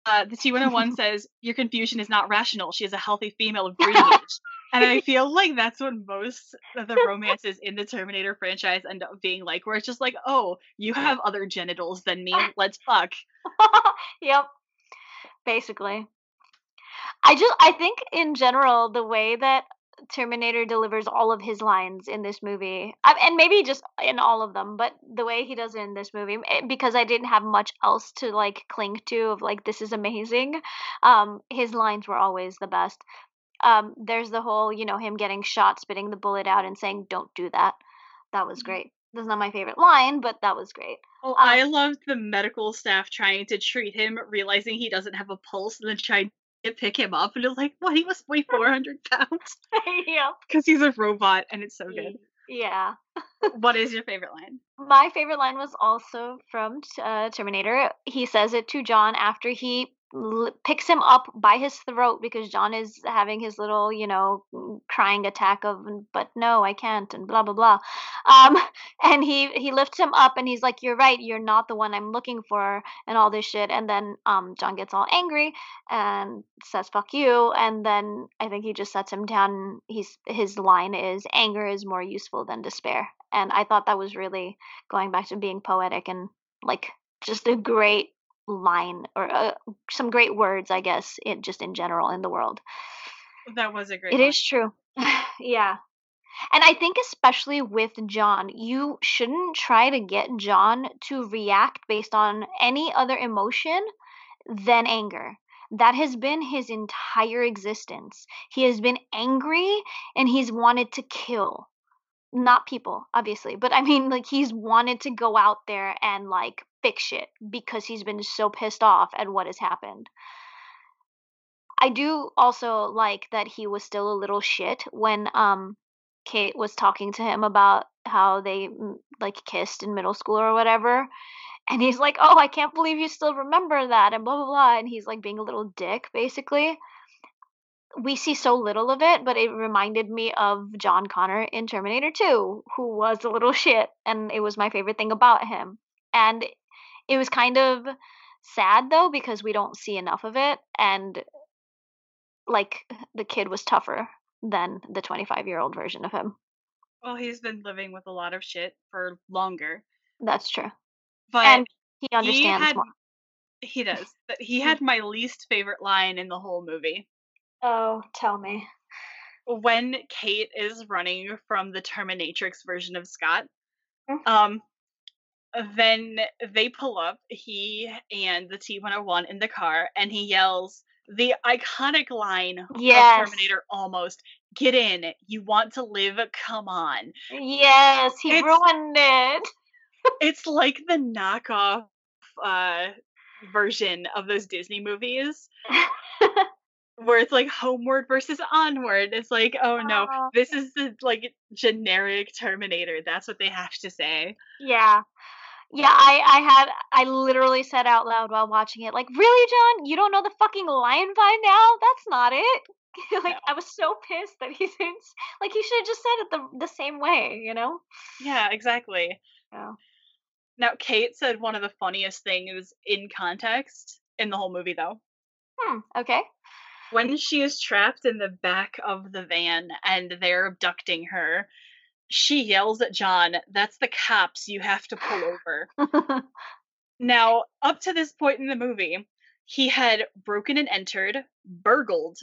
uh, the T101 <laughs> says, Your confusion is not rational. She is a healthy female of breeding <laughs> age. And I feel like that's what most of the romances in the Terminator franchise end up being like, where it's just like, oh, you have other genitals than me. Let's fuck. <laughs> yep. Basically. I just I think in general the way that Terminator delivers all of his lines in this movie, I, and maybe just in all of them, but the way he does it in this movie, eh, because I didn't have much else to like cling to of like this is amazing. Um, his lines were always the best. Um, there's the whole, you know, him getting shot, spitting the bullet out, and saying, "Don't do that." That was Mm-hmm. great. That's not my favorite line, but that was great. Oh, Um, I loved the medical staff trying to treat him, realizing he doesn't have a pulse, and then trying pick him up. And it's like, what? He must weigh 400 pounds <laughs> yep. because he's a robot, and it's so good. Yeah. <laughs> what is your favorite line? My favorite line was also from uh, Terminator. He says it to John after he l- picks him up by his throat because John is having his little, you know, mm, crying attack of, but no, I can't, and blah blah blah. Um, <laughs> and he he lifts him up and he's like, "You're right, you're not the one I'm looking for," and all this shit. And then um, John gets all angry and says, "Fuck you," and then I think he just sets him down. He's his line is, "Anger is more useful than despair," and I thought that was really going back to being poetic and like just a great line or uh, some great words, I guess, it just in general in the world. That was a great It line. is true. <laughs> yeah. And I think especially with John, you shouldn't try to get John to react based on any other emotion than anger. That has been his entire existence. He has been angry and he's wanted to kill. Not people, obviously, but I mean, like, he's wanted to go out there and, like, fix shit because he's been so pissed off at what has happened. I do also like that he was still a little shit when um Kate was talking to him about how they mm, like kissed in middle school or whatever. And he's like, "Oh, I can't believe you still remember that," and blah blah blah. And he's like being a little dick, basically. We see so little of it, but it reminded me of John Connor in Terminator 2, who was a little shit, and it was my favorite thing about him. And it was kind of sad though because we don't see enough of it, and like the kid was tougher than the 25 year old version of him. Well, he's been living with a lot of shit for longer. That's true. But and he understands had- more. he does. But he hmm. had my least favorite line in the whole movie. Oh, tell me. when Kate is running from the Terminatrix version of Scott, Mhm. um, then they pull up, he and the T101 in the car, and he yells the iconic line Yes. of Terminator almost get in, you want to live, come on. Yes, he It's- ruined it. It's like the knockoff uh, version of those Disney movies. <laughs> where it's like homeward versus onward. It's like, oh no, this is the like generic Terminator. That's what they have to say. yeah. Yeah, I, I had I literally said out loud while watching it, like, really, John? You don't know the fucking line by now? That's not it. <laughs> like No. I was so pissed that he <laughs> didn't like he should have just said it the the same way, you know? Yeah, exactly. Yeah. Now, Kate said one of the funniest things in context in the whole movie, though. Hmm, okay. When she is trapped in the back of the van and they're abducting her, she yells at John, That's the cops, you have to pull over. <laughs> Now, up to this point in the movie, he had broken and entered, burgled,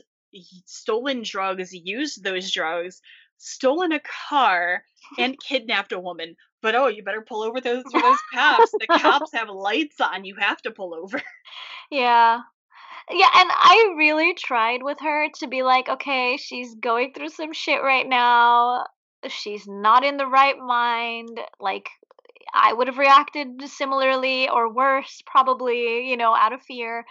stolen drugs, used those drugs, stolen a car, and <laughs> kidnapped a woman. But oh, you better pull over those <laughs> those cops. The cops have lights on. You have to pull over. Yeah. Yeah, and I really tried with her to be like, okay, she's going through some shit right now. She's not in the right mind. Like, I would have reacted similarly or worse, probably, you know, out of fear.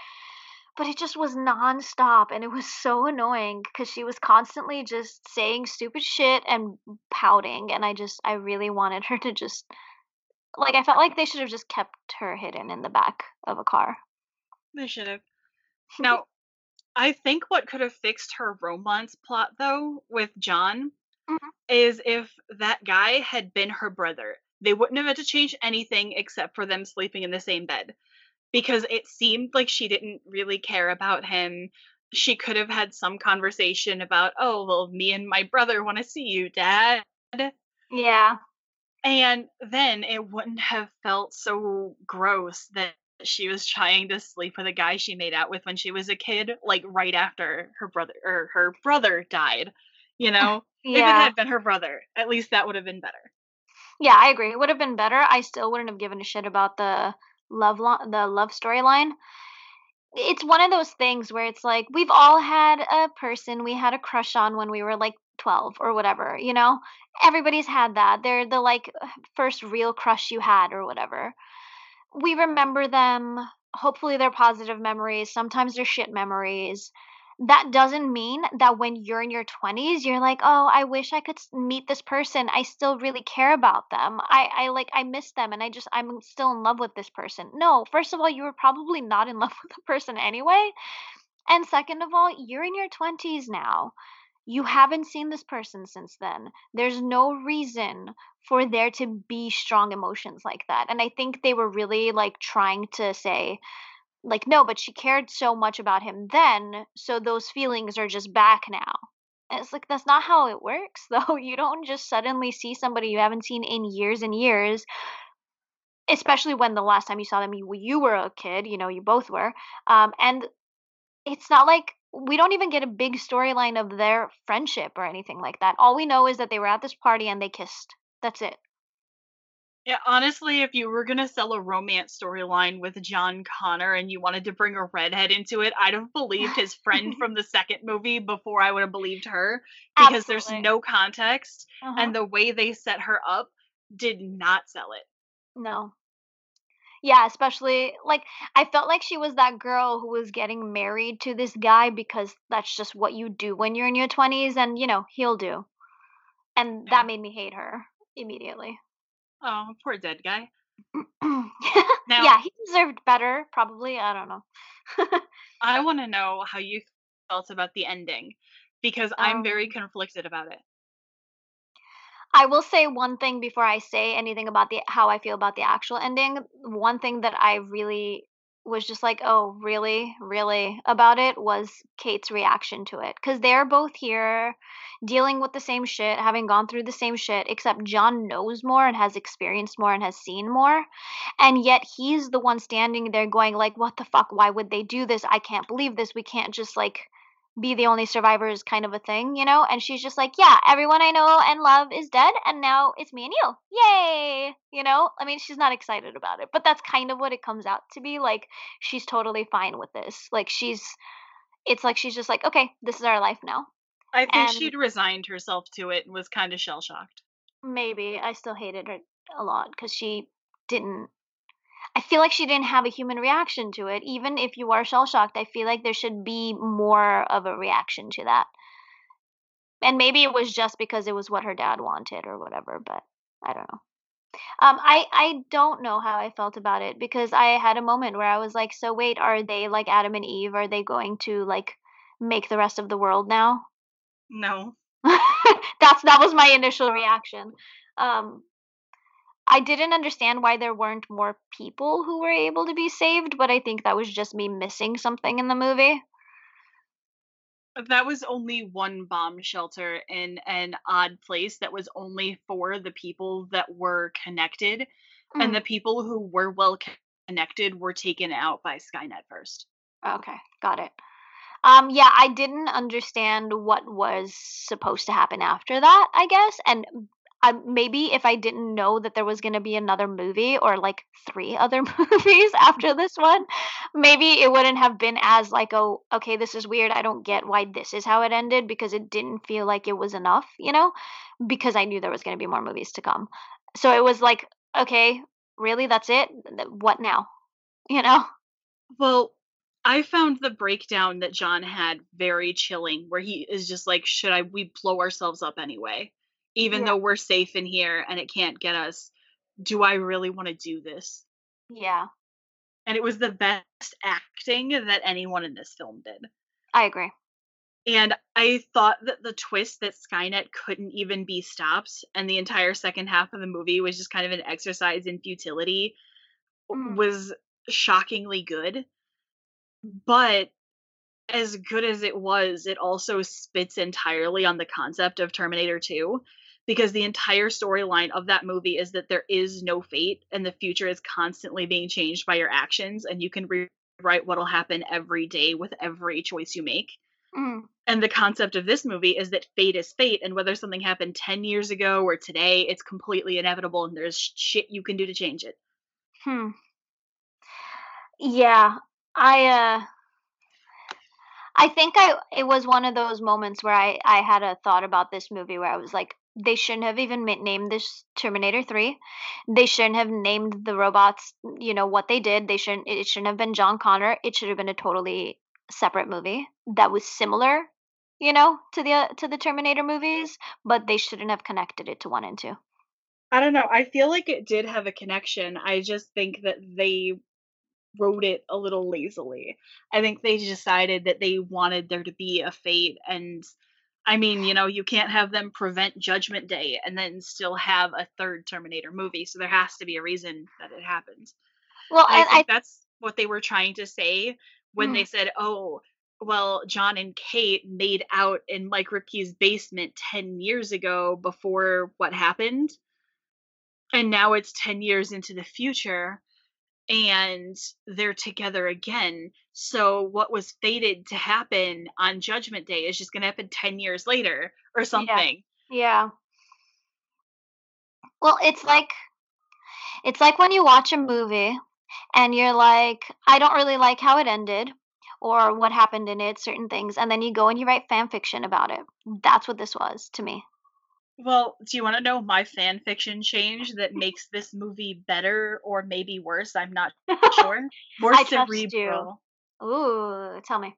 But it just was nonstop, and it was so annoying because she was constantly just saying stupid shit and pouting. And I just, I really wanted her to just, like, I felt like they should have just kept her hidden in the back of a car. They should have. Now, I think what could have fixed her romance plot, though, with John, Mhm. is if that guy had been her brother. They wouldn't have had to change anything except for them sleeping in the same bed. because it seemed like she didn't really care about him. She could have had some conversation about, oh, well, me and my brother want to see you, dad. Yeah. And then it wouldn't have felt so gross that she was trying to sleep with a guy she made out with when she was a kid, like right after her brother or her brother died. You <laughs> know, if it had been her brother, at least that would have been better. Yeah, I agree. It would have been better. I still wouldn't have given a shit about the love lo- the love storyline. It's one of those things where it's like we've all had a person we had a crush on when we were like 12 or whatever, you know? Everybody's had that. They're the like first real crush you had or whatever. We remember them. Hopefully they're positive memories. Sometimes they're shit memories. That doesn't mean that when you're in your 20s, you're like, "Oh, I wish I could meet this person. I still really care about them. I I like I miss them and I just I'm still in love with this person." No, first of all, you were probably not in <laughs> love with the person anyway. And second of all, you're in your 20s now. You haven't seen this person since then. There's no reason for there to be strong emotions like that. And I think they were really like trying to say, like, no, but she cared so much about him then, so those feelings are just back now. And it's like, that's not how it works, <laughs> though. You don't just suddenly see somebody you haven't seen in years and years, especially when the last time you saw them, you, you were a kid, you know, you both were. Um, and it's not like we don't even get a big storyline of their friendship or anything like that. All we know is that they were at this party and they kissed. That's it. Yeah, honestly, if you were gonna sell a romance storyline with John Connor and you wanted to bring a redhead into it, I'd have believed his friend <laughs> from the second movie before I would have believed her because there's no context Uh-huh. and the way they set her up did not sell it. No. Yeah, especially like I felt like she was that girl who was getting married to this guy because that's just what you do when you're in your 20s and you know, he'll do. And Yeah. that made me hate her immediately. Oh, poor dead guy. <clears throat> yeah, he deserved better, probably. I don't know. <laughs> I want to know how you felt about the ending because I'm very Um, conflicted about it. I will say one thing before I say anything about the how I feel about the actual ending. One thing that I really was just like, "Oh, really? Really?" about it was Kate's reaction to it. Cuz they're both here dealing with the same shit, having gone through the same shit, except John knows more and has experienced more and has seen more. And yet he's the one standing there going like, "What the fuck? Why would they do this? I can't believe this. We can't just like be the only survivors kind of a thing, you know? And she's just like, yeah, everyone I know and love is dead, and now it's me and you. Yay! You know? I mean, she's not excited about it, but that's kind of what it comes out to be. Like, she's totally fine with this. Like, she's, it's like she's just like, okay, this is our life now. I think And she'd resigned herself to it and was kind of shell shocked. maybe I still hated her a lot because she didn't. I feel like she didn't have a human reaction to it. Even if you are shell shocked, I feel like there should be more of a reaction to that. And maybe it was just because it was what her dad wanted or whatever, but I don't know. Um, I I don't know how I felt about it because I had a moment where I was like, so wait, are they like Adam and Eve? Are they going to like make the rest of the world now? No. <laughs> That's that was my initial reaction. Um, I didn't understand why there weren't more people who were able to be saved, but I think that was just me missing something in the movie. That was only one bomb shelter in an odd place that was only for the people that were connected, and the Mm, people who were well connected were taken out by Skynet first. okay, got it. Um, yeah, I didn't understand what was supposed to happen after that, I guess. And I, maybe if I didn't know that there was going to be another movie or like three <laughs> other movies after this one, maybe it wouldn't have been as like, oh, okay, this is weird. I don't get why this is how it ended because it didn't feel like it was enough, you know, because I knew there was going to be more movies to come. So it was like, okay, really? That's it? What now? <laughs> You know? Well, I found the breakdown that John had very chilling, where he is just like, should I we blow ourselves up anyway? Even Yeah. though we're safe in here and it can't get us, do I really want to do this? Yeah, And it was the best acting that anyone in this film did. I agree. And I thought that the twist that Skynet couldn't even be stopped and the entire second half of the movie was just kind of an exercise in futility Mm. was shockingly good. But as good as it was, it also spits entirely on the concept of Terminator 2 because the entire storyline of that movie is that there is no fate and the future is constantly being changed by your actions and you can rewrite what'll happen every day with every choice you make. Mm. And the concept of this movie is that fate is fate, and whether something happened 10 years ago or today, it's completely inevitable, and there's shit you can do to change it. Hmm. Yeah, I uh I think I it was one of those moments where I I had a thought about this movie where I was like they shouldn't have even named this Terminator 3. They shouldn't have named the robots, you know, what they did. They shouldn't it shouldn't have been John Connor. It should have been a totally separate movie that was similar, you know, to the uh, to the Terminator movies, but they shouldn't have connected it to 1 and 2. I don't know. I feel like it did have a connection. I just think that they wrote it a little lazily. I think they decided that they wanted there to be a fate and I mean, you know, you can't have them prevent Judgment Day and then still have a third Terminator movie, so there has to be a reason that it happened. Well, And I think I that's what they were trying to say when mm, they said, "Oh, well, John and Kate made out in Mike Kripke's basement 10 years ago before what happened, and now it's 10 years into the future." and they're together again. So what was fated to happen on Judgment Day is just going to happen 10 years later or something. Yeah. Well, it's like it's like when you watch a movie and you're like, I don't really like how it ended or what happened in it, certain things, and then you go and you write fan fiction about it. That's what this was to me. Well, do you want to know my fan fiction change that makes this movie better or maybe worse? I'm not <laughs> sure. More I trust you. cerebral. Ooh, tell me.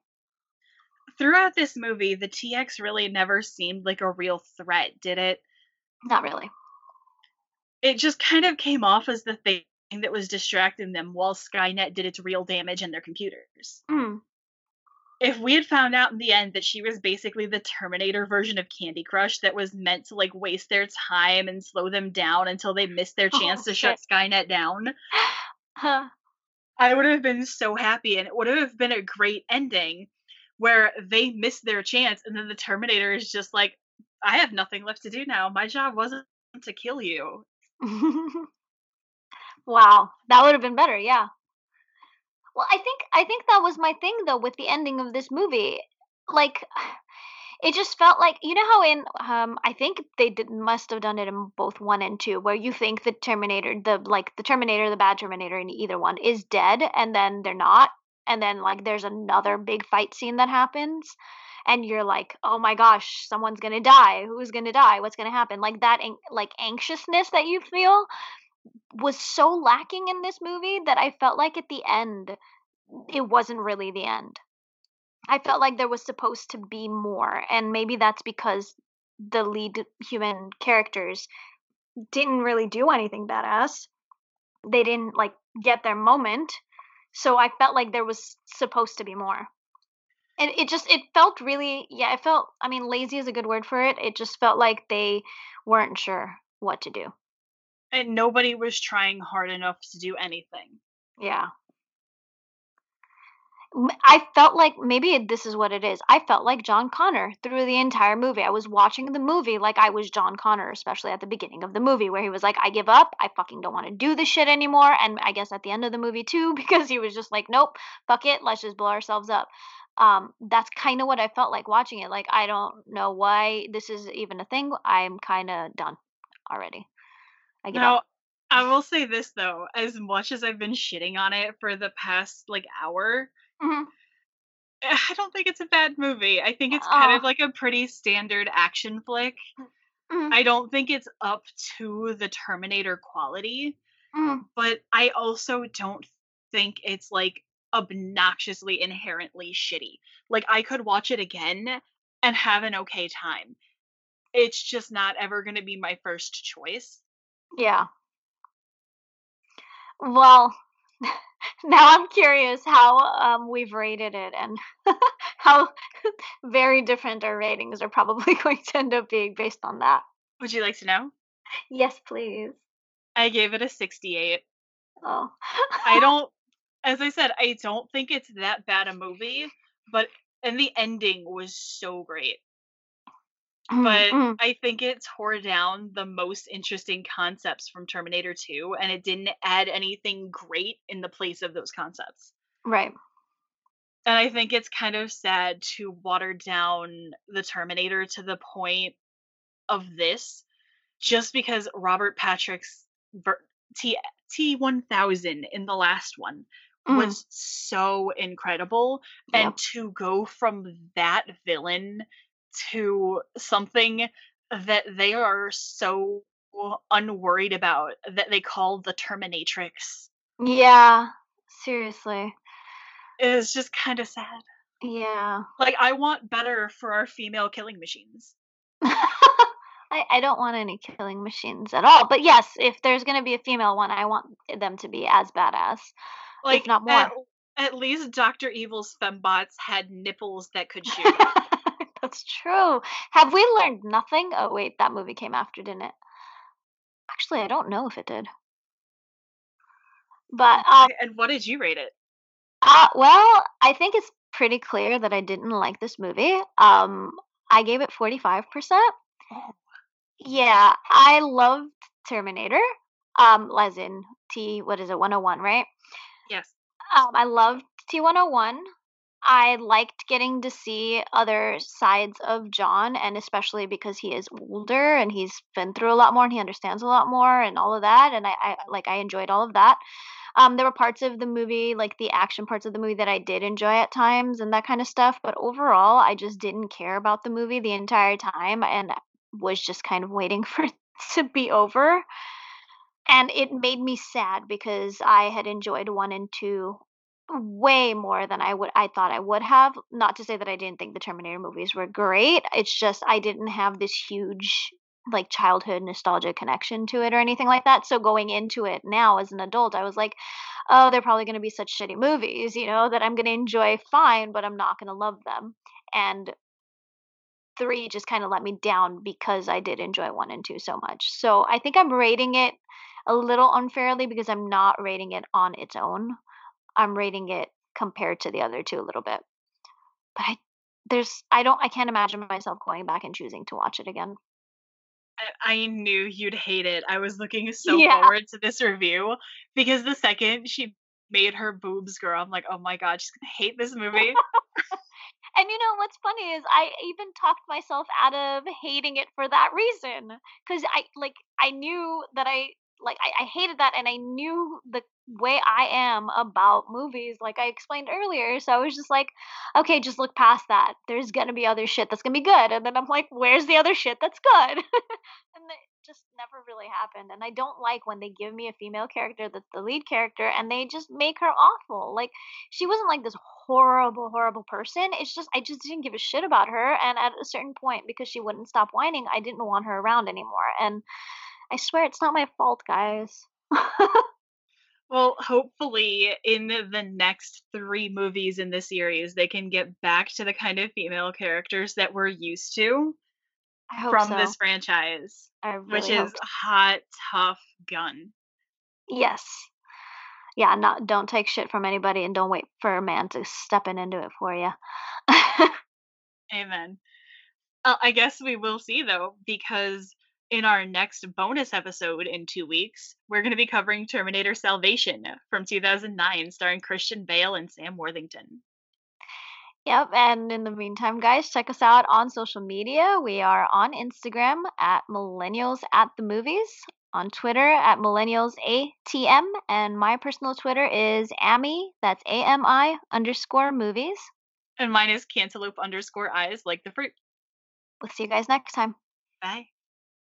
Throughout this movie, the TX really never seemed like a real threat, did it? Not really. It just kind of came off as the thing that was distracting them while Skynet did its real damage in their computers. Mm. if we had found out in the end that she was basically the Terminator version of Candy Crush that was meant to like waste their time and slow them down until they missed their chance Oh to shut. Skynet down, <gasps> Huh. I would have been so happy and it would have been a great ending where they missed their chance and then the Terminator is just like, I have nothing left to do now. My job wasn't to kill you. <laughs> wow, that would have been better. Yeah. Well, I think I think that was my thing though with the ending of this movie. Like it just felt like you know how in um I think they did must have done it in both 1 and 2 where you think the Terminator the like the Terminator the bad Terminator in either one is dead and then they're not and then like there's another big fight scene that happens and you're like, "Oh my gosh, someone's to die. Who's to die? What's to happen?" Like that like anxiousness that you feel was so lacking in this movie that I felt like at the end it wasn't really the end. I felt like there was supposed to be more, and maybe that's because the lead human characters didn't really do anything badass. They didn't like get their moment. So I felt like there was supposed to be more. And it just it felt really yeah, it felt I mean lazy is a good word for it. It just felt like they weren't sure what to do. And nobody was trying hard enough to do anything. Yeah. I felt like maybe this is what it is. I felt like John Connor through the entire movie. I was watching the movie like I was John Connor, especially at the beginning of the movie where he was like, I give up. I fucking don't want to do this shit anymore. And I guess at the end of the movie too, <laughs> because he was just like, nope, fuck it. Let's just blow ourselves up. Um, that's kind of what I felt like watching it. Like, I don't know why this is even a thing. I'm kind of done already. I. Now, I will say this though, as much as I've been shitting on it for the past like hour, hmm I don't think it's a bad movie. I think it's kind Oh, of like a pretty standard action flick. mm, I don't think it's up to the Terminator quality, mm, but I also don't think it's like obnoxiously inherently shitty. Like I could watch it again and have an okay time. It's just not ever going to be my first choice. yeah. Well, <laughs> <laughs> now I'm curious how um, we've rated it and <laughs> how <laughs> very different our ratings are probably going to end up being based on that. Would you like to know? Yes, please. I gave it a 68. Oh. I don't as I said, I don't think it's that bad a movie, but and the ending was so great. But Mm, I think it tore down the most interesting concepts from Terminator 2 and it didn't add anything great in the place of those concepts. right. And I think it's kind of sad to water down the Terminator to the point of this just because Robert Patrick's T T1000 in the last one Mm, was so incredible and to go from that villain to something that they are so unworried about that they call the Terminatrix Yeah. Seriously. It's just kind of sad. Yeah. Like I want better for our female killing machines. <laughs> I, I don't want any killing machines at all. But yes, if there's gonna be a female one, I want them to be as badass, if Like not more. at, at least Dr. Evil's fembots had nipples that could shoot. <laughs> That's true. Have we learned nothing? Oh wait, that movie came after, didn't it? Actually, I don't know if it did. But um, and what did you rate it? uh, well, I think it's pretty clear that I didn't like this movie. Um, I gave it forty five percent. Oh, Yeah, I loved Terminator. Um, as in T, what is it, 101, right? yes. Um, I loved T101. I liked getting to see other sides of John, and especially because he is older and he's been through a lot more and he understands a lot more and all of that. And I, I like I enjoyed all of that. Um, there were parts of the movie, like the action parts of the movie, that I did enjoy at times and that kind of stuff. But overall, I just didn't care about the movie the entire time and was just kind of waiting <laughs> for it to be over. And it made me sad because I had enjoyed one and two way more than I would I thought I would have. Not to say that I didn't think the Terminator movies were great. It's just I didn't have this huge like childhood nostalgia connection to it or anything like that. So going into it now as an adult, I was like, oh, they're probably going to be such shitty movies, you know, that I'm going to enjoy fine, but I'm not going to love them. And 3 just kind of let me down because I did enjoy 1 and 2 so much. So I think I'm rating it a little unfairly because I'm not rating it on its own. I'm rating it compared to the other 2 a little bit. But I there's I don't I can't imagine myself going back and choosing to watch it again. I, I knew you'd hate it. I was looking <laughs> so Yeah. forward to this review because the second she made her boobs grow, I'm like, oh my god, she's gonna hate this movie. <laughs> And you know what's funny is I even talked myself out of hating it for that reason. Cause I like I knew that I like I, I hated that and I knew the way I am about movies, like I explained earlier. So I was just like, okay, just look past that. There's gonna be other shit that's gonna be good. And then I'm like, where's the other shit that's good? <laughs> and it just never really happened. And I don't like when they give me a female character that's the lead character and they just make her awful. Like she wasn't like this horrible, horrible person. It's just I just didn't give a shit about her. And at a certain point, because she wouldn't stop whining, I didn't want her around anymore. And I swear it's not my fault, guys. <laughs> well, hopefully, in the, next three movies in the series, they can get back to the kind of female characters that we're used to I hope from so. this franchise, I which really hope is so. hot, tough gun. Yes. Yeah, not don't take shit from anybody and don't wait for a man to step in and do it for you. <laughs> Amen. Uh, I guess we will see though, because in our next bonus episode in two weeks, we're going to be covering Terminator Salvation from 2009, starring Christian Bale and Sam Worthington. Yep, and in the meantime, guys, check us out on social media. We are on Instagram at Millennials at the Movies, on Twitter at Millennials ATM, and my personal Twitter is Ami, that's A M I underscore movies. And mine is cantaloupe underscore eyes like the fruit. We'll see you guys next time. Bye.